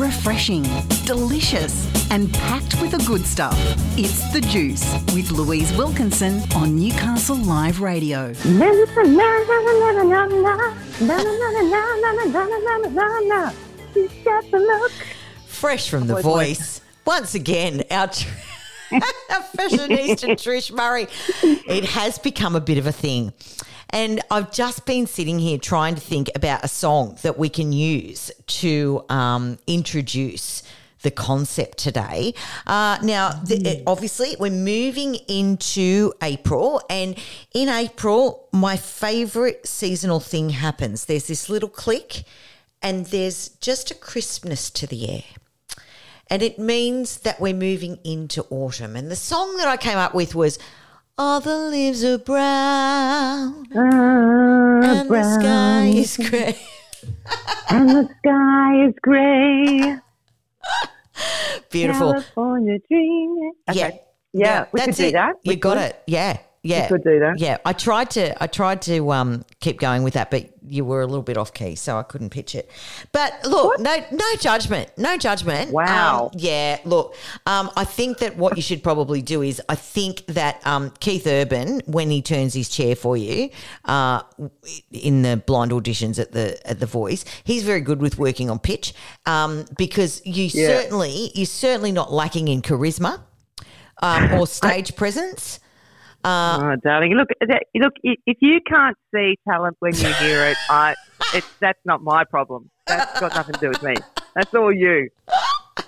refreshing, delicious, and packed with the good stuff. It's The Juice with Louise Wilkinson on Newcastle Live Radio. Fresh from the voice. Once again, our, tr- our fashionista Trish Murray. It has become a bit of a thing. And I've just been sitting here trying to think about a song that we can use to um, introduce the concept today. Uh, now, the, obviously, we're moving into April, and in April, my favourite seasonal thing happens. There's this little click, and there's just a crispness to the air. And it means that we're moving into autumn. And the song that I came up with was All the Leaves Are Brown, ah, and the sky is grey. and the sky is grey. Beautiful. California dreaming. Yeah. Okay. Yeah, we could that's do that. You We got could. it. Yeah. Yeah. could do that. Yeah. I tried to I tried to um keep going with that, but you were a little bit off key, so I couldn't pitch it. But look, no no judgment. No judgment. Wow. Um, yeah, look, um, I think that what you should probably do is I think that um, Keith Urban, when he turns his chair for you, uh, in the blind auditions at the at the voice, he's very good with working on pitch. Um, because you Yeah. certainly you're certainly not lacking in charisma um, or stage presence. Uh, oh, darling, look, look. If you can't see talent when you hear it, I, it's that's not my problem. That's got nothing to do with me. That's all you.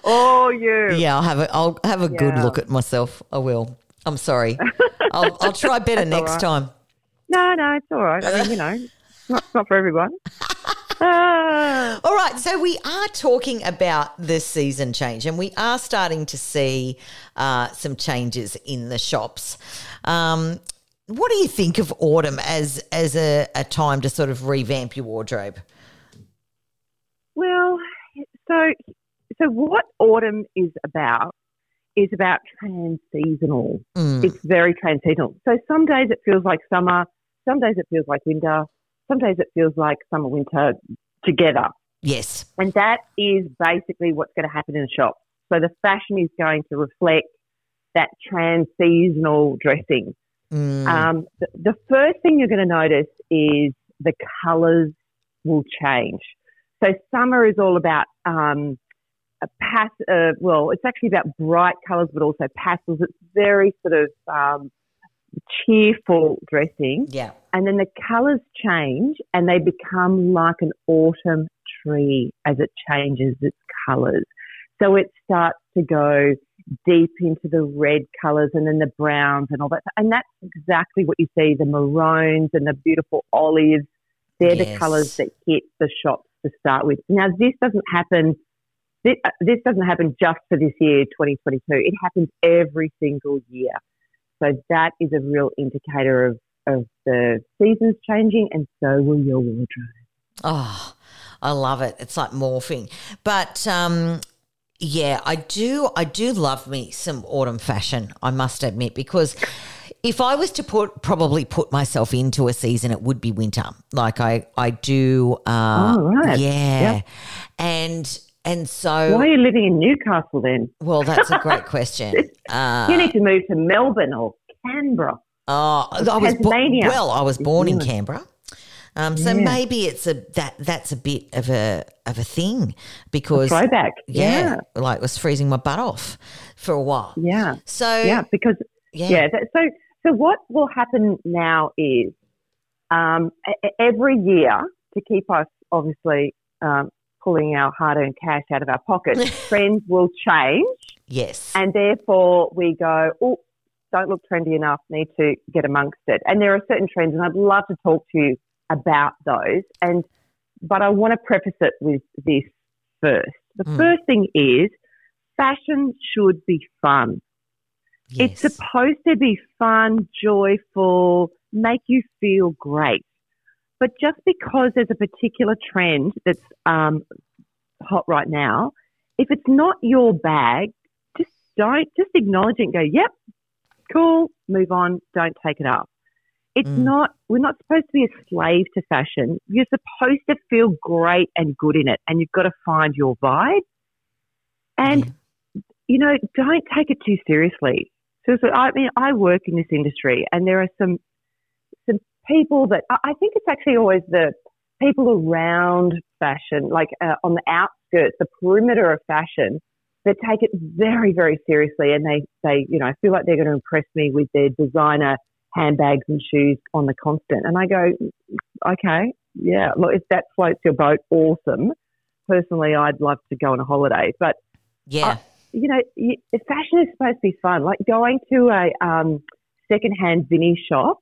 All you. Yeah, I'll have a I'll have a good look at myself. I will. I'm sorry. I'll I'll try better next right. time. No, no, it's all right. I mean, you know, it's not, it's not for everyone. All right, so we are talking about the season change, and we are starting to see uh, some changes in the shops. Um, what do you think of autumn as as a, a time to sort of revamp your wardrobe? Well, so so what autumn is about is about trans-seasonal. Mm, It's very trans-seasonal. So some days it feels like summer, some days it feels like winter, some days it feels like summer winter together. yes. And that is basically what's going to happen in the shop. So the fashion is going to reflect that trans-seasonal dressing. Mm, Um, the, the first thing you're going to notice is the colours will change. So summer is all about um, a pass. Uh, well, it's actually about bright colours, but also pastels. It's very sort of um, cheerful dressing, yeah. and then the colours change and they become like an autumn tree as it changes its colours. So it starts to go deep into the red colours and then the browns and all that. And that's exactly what you see the maroons and the beautiful olives. They're the colours that hit the shops to start with. Now, this doesn't happen. This, uh, this doesn't happen just for this year, 2022. It happens every single year. So that is a real indicator of, of the seasons changing, and so will your wardrobe. Oh, I love it. It's like morphing. But um, yeah, I do. I do love me some autumn fashion. I must admit, because if I was to put probably put myself into a season, it would be winter. Like I, I do. Uh, Oh, right. Yeah, Yep. and and so Why are you living in Newcastle then? well, that's a great question. Uh, you need to move to Melbourne or Canberra. Oh, I was bo- well. I was born in Canberra, um, so Yeah. maybe it's a that that's a bit of a of a thing because Throwback. yeah, like it was freezing my butt off for a while. Yeah. So Yeah. Because yeah, yeah. that, so so what will happen now is um, every year to keep us obviously um, pulling our hard-earned cash out of our pockets, trends will change, yes, and therefore we go, oh, don't look trendy enough, need to get amongst it. And there are certain trends, and I'd love to talk to you about those. And but I want to preface it with this first. The Mm. first thing is fashion should be fun. yes. It's supposed to be fun, joyful, make you feel great. But just because there's a particular trend that's um, hot right now, if it's not your bag, just don't, just acknowledge it and go, yep, cool, move on, don't take it up. It's Mm. not, we're not supposed to be a slave to fashion. You're supposed to feel great and good in it, and you've got to find your vibe. And, you know, don't take it too seriously. So, so, I mean, I work in this industry and there are some people that I think it's actually always the people around fashion, like uh, on the outskirts, the perimeter of fashion, that take it very, very seriously, and they, they, you know, I feel like they're going to impress me with their designer handbags and shoes on the constant. And I go, okay, yeah, look, if that floats your boat, awesome. Personally, I'd love to go on a holiday, but Yeah. you know, you, fashion is supposed to be fun. Like going to a um, secondhand Vinnie shop,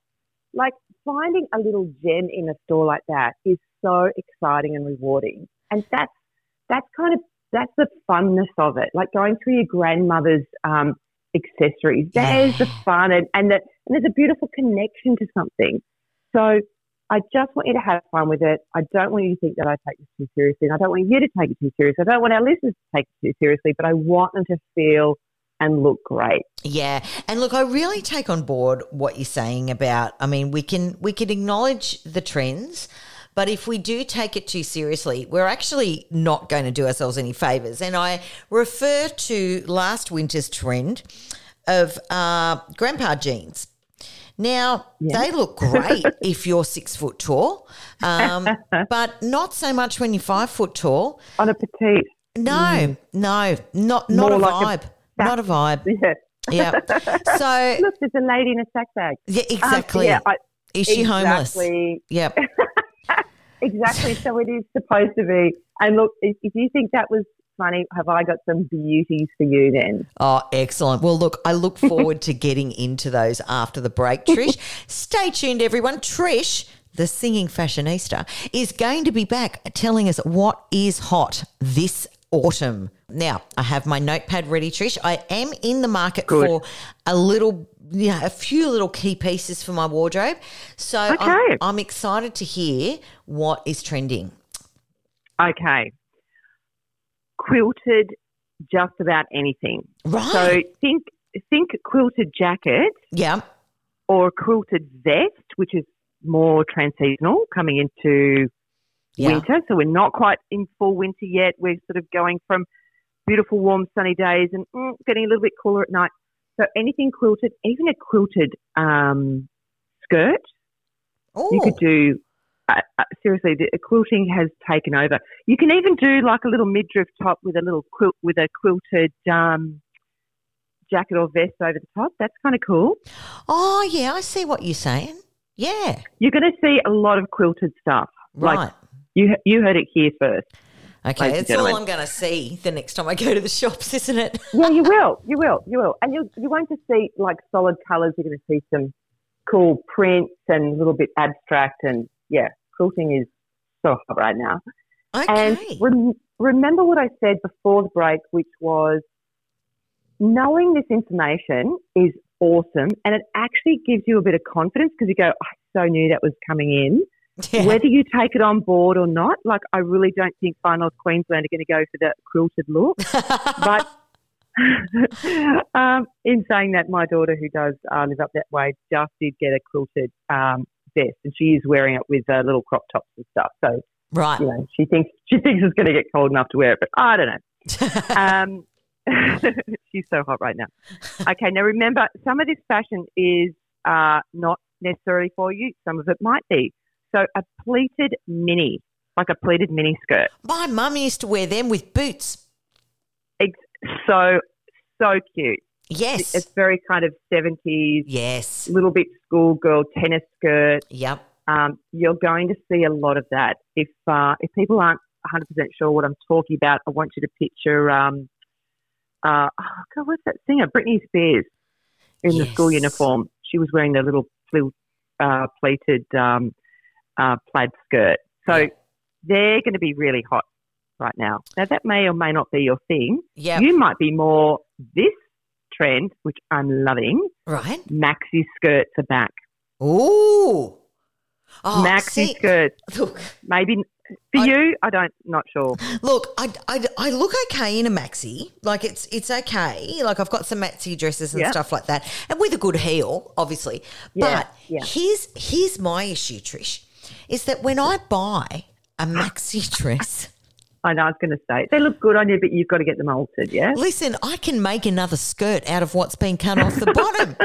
like finding a little gem in a store like that is so exciting and rewarding. And that's that's kind of that's the funness of it. Like going through your grandmother's um, accessories. There's the fun and and, the, and there's a beautiful connection to something. So I just want you to have fun with it. I don't want you to think that I take this too seriously. And I don't want you to take it too seriously. I don't want our listeners to take it too seriously, but I want them to feel and look great. Yeah. And look, I really take on board what you're saying about I mean, we can we can acknowledge the trends, but if we do take it too seriously, we're actually not going to do ourselves any favors. And I refer to last winter's trend of uh, grandpa jeans. Now, they look great if you're six foot tall, um, but not so much when you're five foot tall. On a petite. No, no, not not Mm. More a like vibe. Not a vibe. Yeah. Yeah. So Look, there's a lady in a sack bag. yeah, Um, exactly. yeah, I, Is she homeless? exactly, Yep. Exactly. so it is supposed to be. And look, if, if you think that was funny, have I got some beauties for you then? Oh, excellent. Well, look, I look forward to getting into those after the break, Trish. Stay tuned, everyone. Trish, the singing fashionista, is going to be back telling us what is hot this autumn. Now, I have my notepad ready, Trish. I am in the market Good. for a little, you know, a few little key pieces for my wardrobe. So I'm, I'm excited to hear what is trending. Okay. Quilted just about anything. Right. So think think quilted jacket yeah. or quilted vest, which is more transeasonal coming into Yeah. winter. So we're not quite in full winter yet. We're sort of going from beautiful, warm, sunny days and mm, getting a little bit cooler at night. So anything quilted, even a quilted um, skirt, Oh, you could do. Uh, uh, seriously, the quilting has taken over. You can even do like a little midriff top with a little quilt with a quilted um, jacket or vest over the top. That's kind of cool. oh, yeah. I see what you're saying. Yeah. You're going to see a lot of quilted stuff. Right. Like you, you heard it here first. Okay, and that's all. I'm going to see the next time I go to the shops, isn't it? Yeah, you will. You will. You will. And you you won't just see like solid colours. You're going to see some cool prints and a little bit abstract. And yeah, quilting is so hot right now. And Okay. rem- remember what I said before the break, which was knowing this information is awesome, and it actually gives you a bit of confidence because you go, oh, "I so knew that was coming in." Yeah. Whether you take it on board or not, like I really don't think Far North Queensland are going to go for the quilted look. but um, in saying that, my daughter, who does uh, live up that way, just did get a quilted um, vest, and she is wearing it with uh, little crop tops and stuff. So right. you know, she thinks she thinks it's going to get cold enough to wear it, but I don't know. Um, she's so hot right now. Okay, now remember, some of this fashion is uh, not necessarily for you. Some of it might be. So a pleated mini, like a pleated mini skirt. My mum used to wear them with boots. It's so so cute. Yes. It's very kind of seventies, yes. little bit schoolgirl tennis skirt. Yep. Um, you're going to see a lot of that. If uh, if people aren't 100 percent sure what I'm talking about, I want you to picture. Um, uh, oh God, what's that singer? Britney Spears in the school uniform. She was wearing the little uh, pleated um, uh, plaid skirt. So Yeah. they're going to be really hot right now. Now that may or may not be your thing. Yep. You might be more this trend, which I'm loving. right. Maxi skirts are back. Ooh. Oh, Maxi see, skirts. Look, Maybe for I- you, I don't, not sure. look, I, I, I look okay in a maxi. Like it's it's okay. Like I've got some maxi dresses and Yeah. stuff like that, and with a good heel, obviously. Yeah, But yeah. here's here's my issue, Trish, is that when I buy a maxi dress, I know I was going to say they look good on you, but you've got to get them altered. Yeah. Listen, I can make another skirt out of what's been cut off the bottom.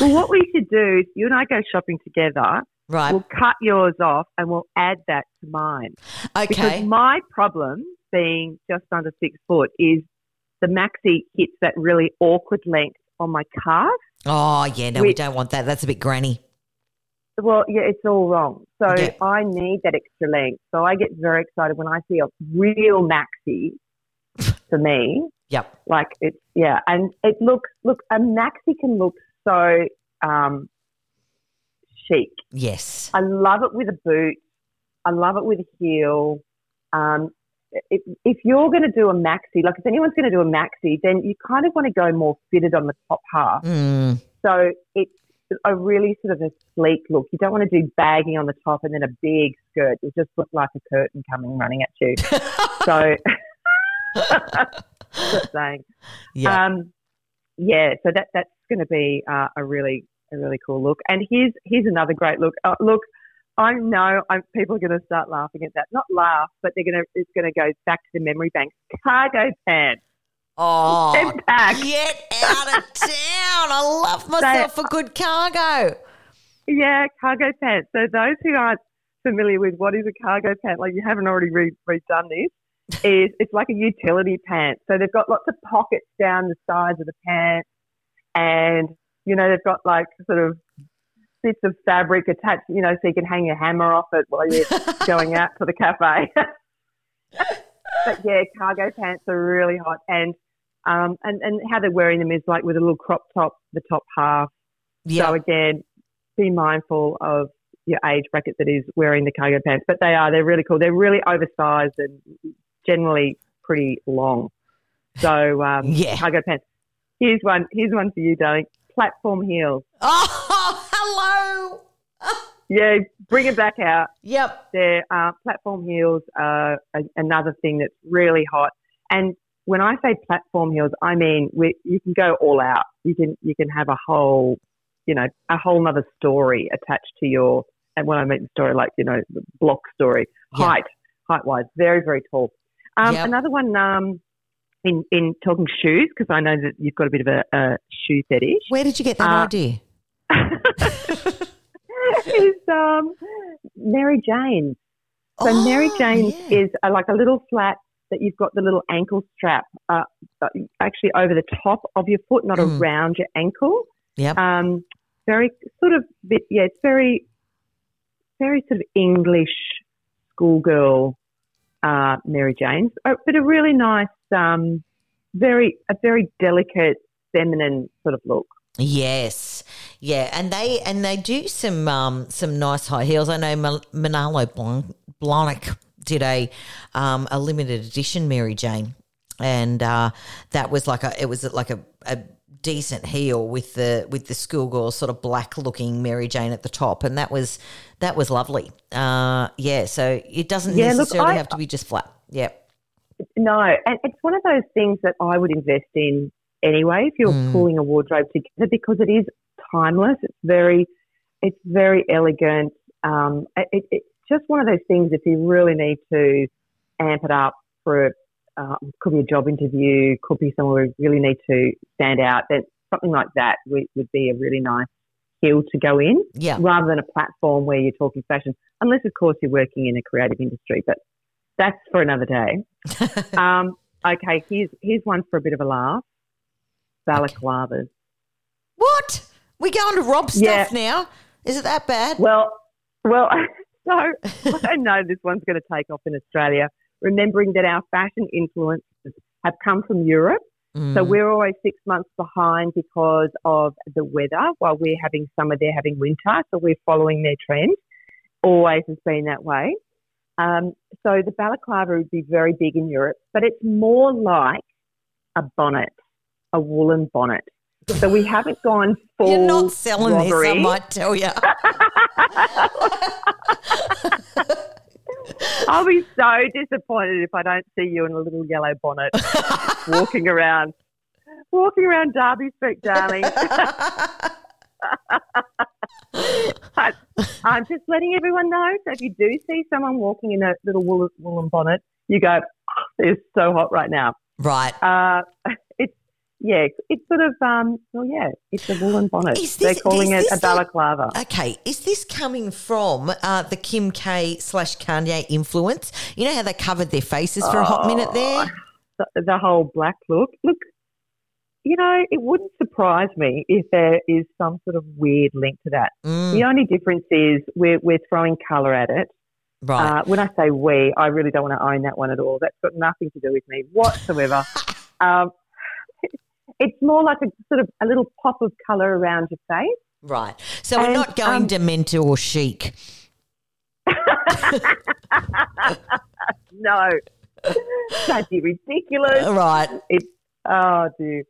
Well, what we should do is you and I go shopping together. Right. We'll cut yours off and we'll add that to mine. Okay. Because my problem, being just under six foot, is the maxi hits that really awkward length on my calf. Oh, yeah, no, we We- don't want that. That's a bit granny. Well, yeah, it's all wrong. So Yeah. I need that extra length. So I get very excited when I see a real maxi for me. Yep. Like it's yeah, and it looks look a maxi can look so um, chic. Yes. I love it with a boot. I love it with a heel. Um, if, if you're going to do a maxi, like if anyone's going to do a maxi, then you kind of want to go more fitted on the top half. Mm. So it's a really sort of a sleek look. You don't want to do baggy on the top and then a big skirt. It just looks like a curtain coming running at you. so, just saying. Yeah. Um, yeah, so that that's going to be uh, a really a really cool look. And here's here's another great look. Uh, look, I know I'm, people are going to start laughing at that. Not laugh, but they're going to it's going to go back to the memory bank. Cargo pants. Oh, get out of town. I love myself a good cargo. Yeah, cargo pants. So those who aren't familiar with what is a cargo pant, like you haven't already re- redone this, is it's like a utility pant. So they've got lots of pockets down the sides of the pants, and you know they've got like sort of bits of fabric attached, you know, so you can hang your hammer off it while you're going out to the cafe. but yeah, cargo pants are really hot, and um, and and how they're wearing them is like with a little crop top, the top half. Yeah. So again, be mindful of your age bracket that is wearing the cargo pants. But they are, they're really cool. They're really oversized and generally pretty long. So um, Yeah. cargo pants. Here's one. Here's one for you, darling. Platform heels. oh, hello. Yeah, bring it back out. Yep. They're uh, platform heels are a, another thing that's really hot. And when I say platform heels, I mean we, you can go all out. You can you can have a whole, you know, a whole other story attached to your. And when I mean story, like you know, the block story, Yeah. height, height wise, very very tall. Um, Yep. Another one um, in in talking shoes because I know that you've got a bit of a, a shoe fetish. Where did you get that Uh, idea? is um, Mary Jane. So Mary Oh, Jane yeah. is a, like a little flat that you've got the little ankle strap uh, uh, actually over the top of your foot, not Mm. around your ankle. Yep. Um, very sort of bit, yeah, it's very, very sort of English schoolgirl uh, Mary Jane, uh, but a really nice, um, very a very delicate, feminine sort of look. Yes, yeah, and they and they do some um, some nice high heels. I know Manolo Blanc, Blahnik did a um, a limited edition Mary Jane, and uh, that was like a it was like a, a decent heel with the with the schoolgirl sort of black looking Mary Jane at the top, and that was that was lovely. Uh, yeah, so it doesn't Yeah, look, necessarily I- have to be just flat. Yeah, No, and it's one of those things that I would invest in anyway if you're Mm. pulling a wardrobe together because it is timeless. It's very, it's very elegant. Um, it, it's just one of those things if you really need to amp it up for a, uh, could be a job interview, could be somewhere where you really need to stand out. Then something like that would, would be a really nice heel to go in yeah. rather than a platform where you're talking fashion, unless of course you're working in a creative industry. But that's for another day. um, okay, here's here's one for a bit of a laugh. Balaclavas. What? We're going to rob stuff Yeah. now? Is it that bad? Well, well, so I don't know this one's going to take off in Australia. Remembering that our fashion influences have come from Europe, so Mm. we're always six months behind because of the weather. While we're having summer, they're having winter, so we're following their trend. Always has been that way. Um, so the balaclava would be very big in Europe, but it's more like a bonnet, a woolen bonnet. So we haven't gone full. You're not selling robbery. this, I might tell you. I'll be so disappointed if I don't see you in a little yellow bonnet walking around, walking around Derby Street, darling. but I'm just letting everyone know. So if you do see someone walking in a little woolen, woolen bonnet, you go, oh, it's so hot right now. Right. Uh, it's yeah, it's sort of um, well, yeah, it's a woolen bonnet. Is They're calling it a this the- balaclava. Okay, is this coming from uh, the Kim K slash Kanye influence? You know how they covered their faces for a hot minute there? the, the whole black look. Look, you know, it wouldn't surprise me if there is some sort of weird link to that. Mm, The only difference is we're, we're throwing colour at it. right. Uh, when I say we, I really don't want to own that one at all. That's got nothing to do with me whatsoever. um, it's more like a sort of a little pop of colour around your face. right. So we're not going um, Dementor or chic. No, that'd be ridiculous. Right. It's oh, dude.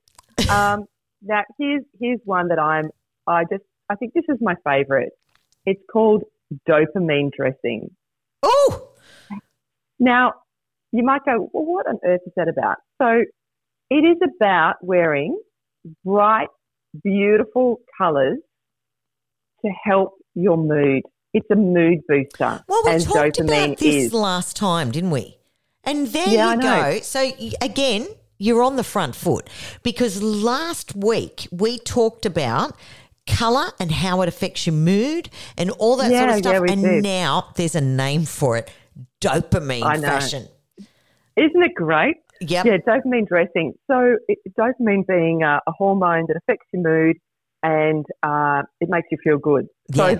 Um, now here's here's one that I'm. I just I think this is my favourite. It's called dopamine dressing. Oh, Now you might go, well, what on earth is that about? So it is about wearing bright, beautiful colours to help your mood. It's a mood booster, well, we and talked about this is. last time, didn't we? And there Yeah, you go. So again, you're on the front foot because last week we talked about color and how it affects your mood and all that sort of stuff. yeah, and did. now there's a name for it dopamine fashion. Isn't it great? Yep. Yeah, dopamine dressing. So, it, dopamine being a, a hormone that affects your mood and uh, it makes you feel good. So, Yeah.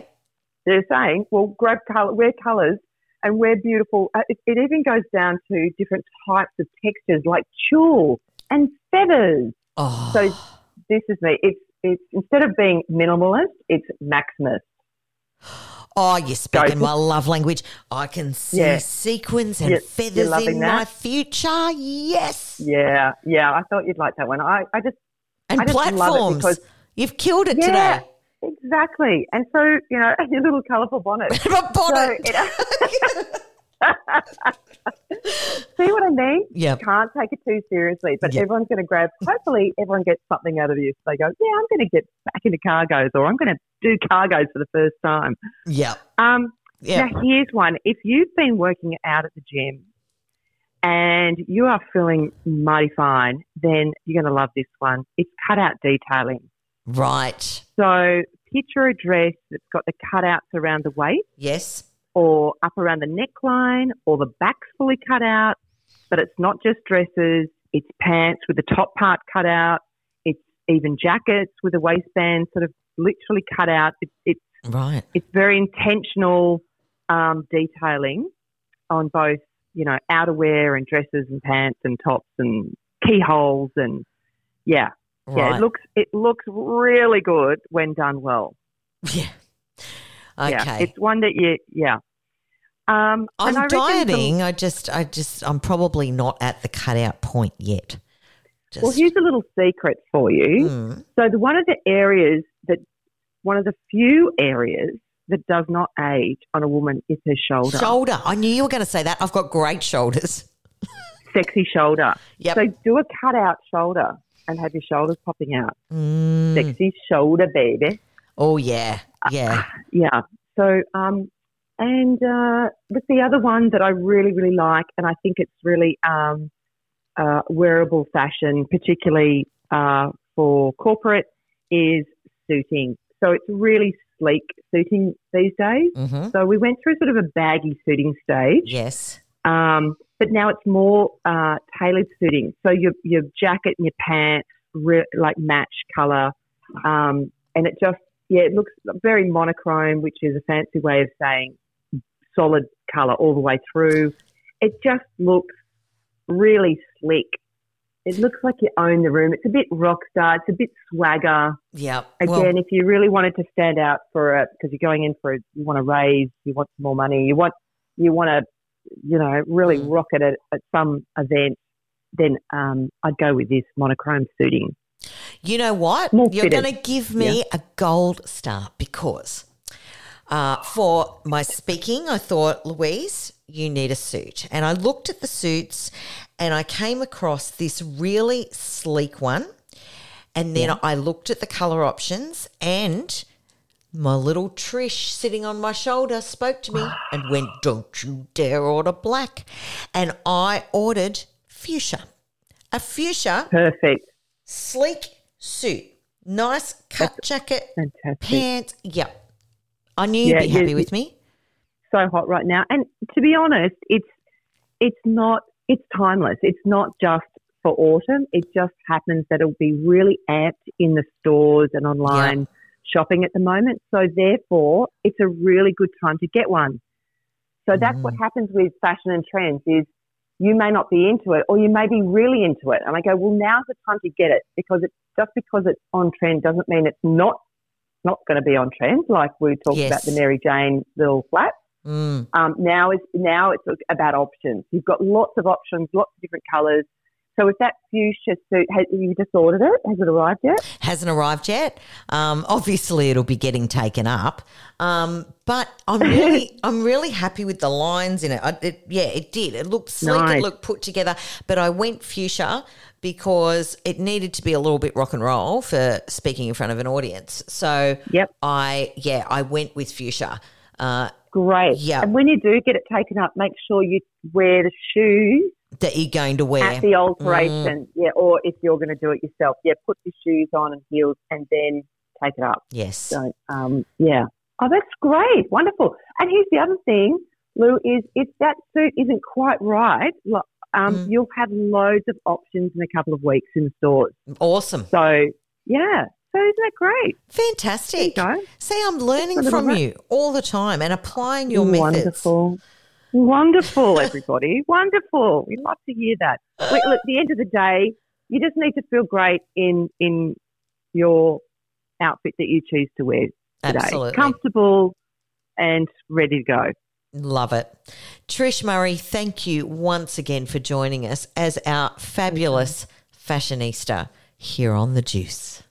they're saying, well, grab color, wear colors and wear beautiful. Uh, it, it even goes down to different types of textures like tulle and feathers. Oh, So, this is me. It's it's instead of being minimalist, it's maximalist. oh, you're speaking Go. my love language. I can see Yeah. sequins and you're feathers in that? my future. Yes. Yeah, yeah. I thought you'd like that one. I, I just And I just love it platforms. because- You've killed it yeah, today. exactly. And so you know, your little colourful bonnet. My bonnet. So it- See what I mean? You can't take it too seriously, but Yep. everyone's going to grab. Hopefully, everyone gets something out of this. They go, "Yeah, I'm going to get back into cargos, or I'm going to do cargos for the first time." Yeah. Um. Now, here's one: if you've been working out at the gym and you are feeling mighty fine, then you're going to love this one. It's cutout detailing. Right. So, picture a dress that's got the cutouts around the waist. Yes. Or up around the neckline or the back's fully cut out. But it's not just dresses, it's pants with the top part cut out, it's even jackets with the waistband sort of literally cut out. It's, it's, Right. it's very intentional um, detailing on both, you know, outerwear and dresses and pants and tops and keyholes and yeah. Yeah, it looks it looks really good when done well. Yeah. Okay. Yeah, it's one that you yeah. Um, and I I'm reckon some- dieting. I just, I just, I'm probably not at the cutout point yet. Just, Well, here's a little secret for you. Mm. So, the one of the areas that, one of the few areas that does not age on a woman is her shoulder. shoulder. I knew you were going to say that. I've got great shoulders. Sexy shoulder. Yep. So, do a cutout shoulder and have your shoulders popping out. Mm. Sexy shoulder, baby. Oh yeah, yeah. Yeah. So, um, and uh, but the other one that I really, really like, and I think it's really um, uh, wearable fashion, particularly uh, for corporate, is suiting. So it's really sleek suiting these days. hmm So we went through sort of a baggy suiting stage, Yes. um, but now it's more uh, tailored suiting. So your your jacket and your pants re- like match color, um, and it just yeah, it looks very monochrome, which is a fancy way of saying solid color all the way through. It just looks really slick. It looks like you own the room. It's a bit rock star. It's a bit swagger. Yeah. Again, Well, if you really wanted to stand out for it, because you're going in for, a, you want to raise, you want some more money, you want, you want to, you know, really Mm. rock it at, at some event, then um, I'd go with this monochrome suiting. You know what? More You're going to give me a gold star because uh, for my speaking, I thought, Louise, you need a suit. And I looked at the suits and I came across this really sleek one. And then I looked at the color options and my little Trish sitting on my shoulder spoke to me and went, Don't you dare order black. And I ordered fuchsia. A fuchsia Perfect. sleek suit, nice cut jacket, Fantastic. pants. Yep. I knew Yeah, you'd be happy with me. so hot right now. And to be honest, it's it's not it's timeless. It's not just for autumn. It just happens that it'll be really amped in the stores and online shopping at the moment. So therefore, it's a really good time to get one. So that's what mm. happens with fashion and trends is you may not be into it or you may be really into it. And I go, well, now's the time to get it because it's just because it's on trend doesn't mean it's not not going to be on trend. Like we talked Yes. about the Mary Jane little flat. Mm. Um, now it's now it's about options. You've got lots of options, lots of different colours. So if that fuchsia suit, has, you just ordered it? Has it arrived yet? Hasn't arrived yet. Um, obviously, it'll be getting taken up. Um, but I'm really, I'm really happy with the lines in it. I, it yeah, it did. It looked sleek. It looked put together. But I went fuchsia because it needed to be a little bit rock and roll for speaking in front of an audience. So Yep. I yeah, I went with fuchsia. Uh, Great. Yeah. And when you do get it taken up, make sure you wear the shoes that you're going to wear. at the alteration. Yeah. Or if you're going to do it yourself, yeah, put your shoes on and heels and then take it up. yes. So, um, yeah. Oh, that's great. Wonderful. And here's the other thing, Lou, is if that suit isn't quite right, um, Mm. you'll have loads of options in a couple of weeks in the stores. Awesome. So, yeah. So isn't that great? Fantastic. There you go. See, I'm learning Just a little from you all the time and applying your methods. Wonderful. Wonderful, everybody. Wonderful. We love to hear that. Well, look, at the end of the day, you just need to feel great in in your outfit that you choose to wear today. Absolutely. Comfortable and ready to go. Love it. Trish Murray, thank you once again for joining us as our fabulous fashionista here on The Juice.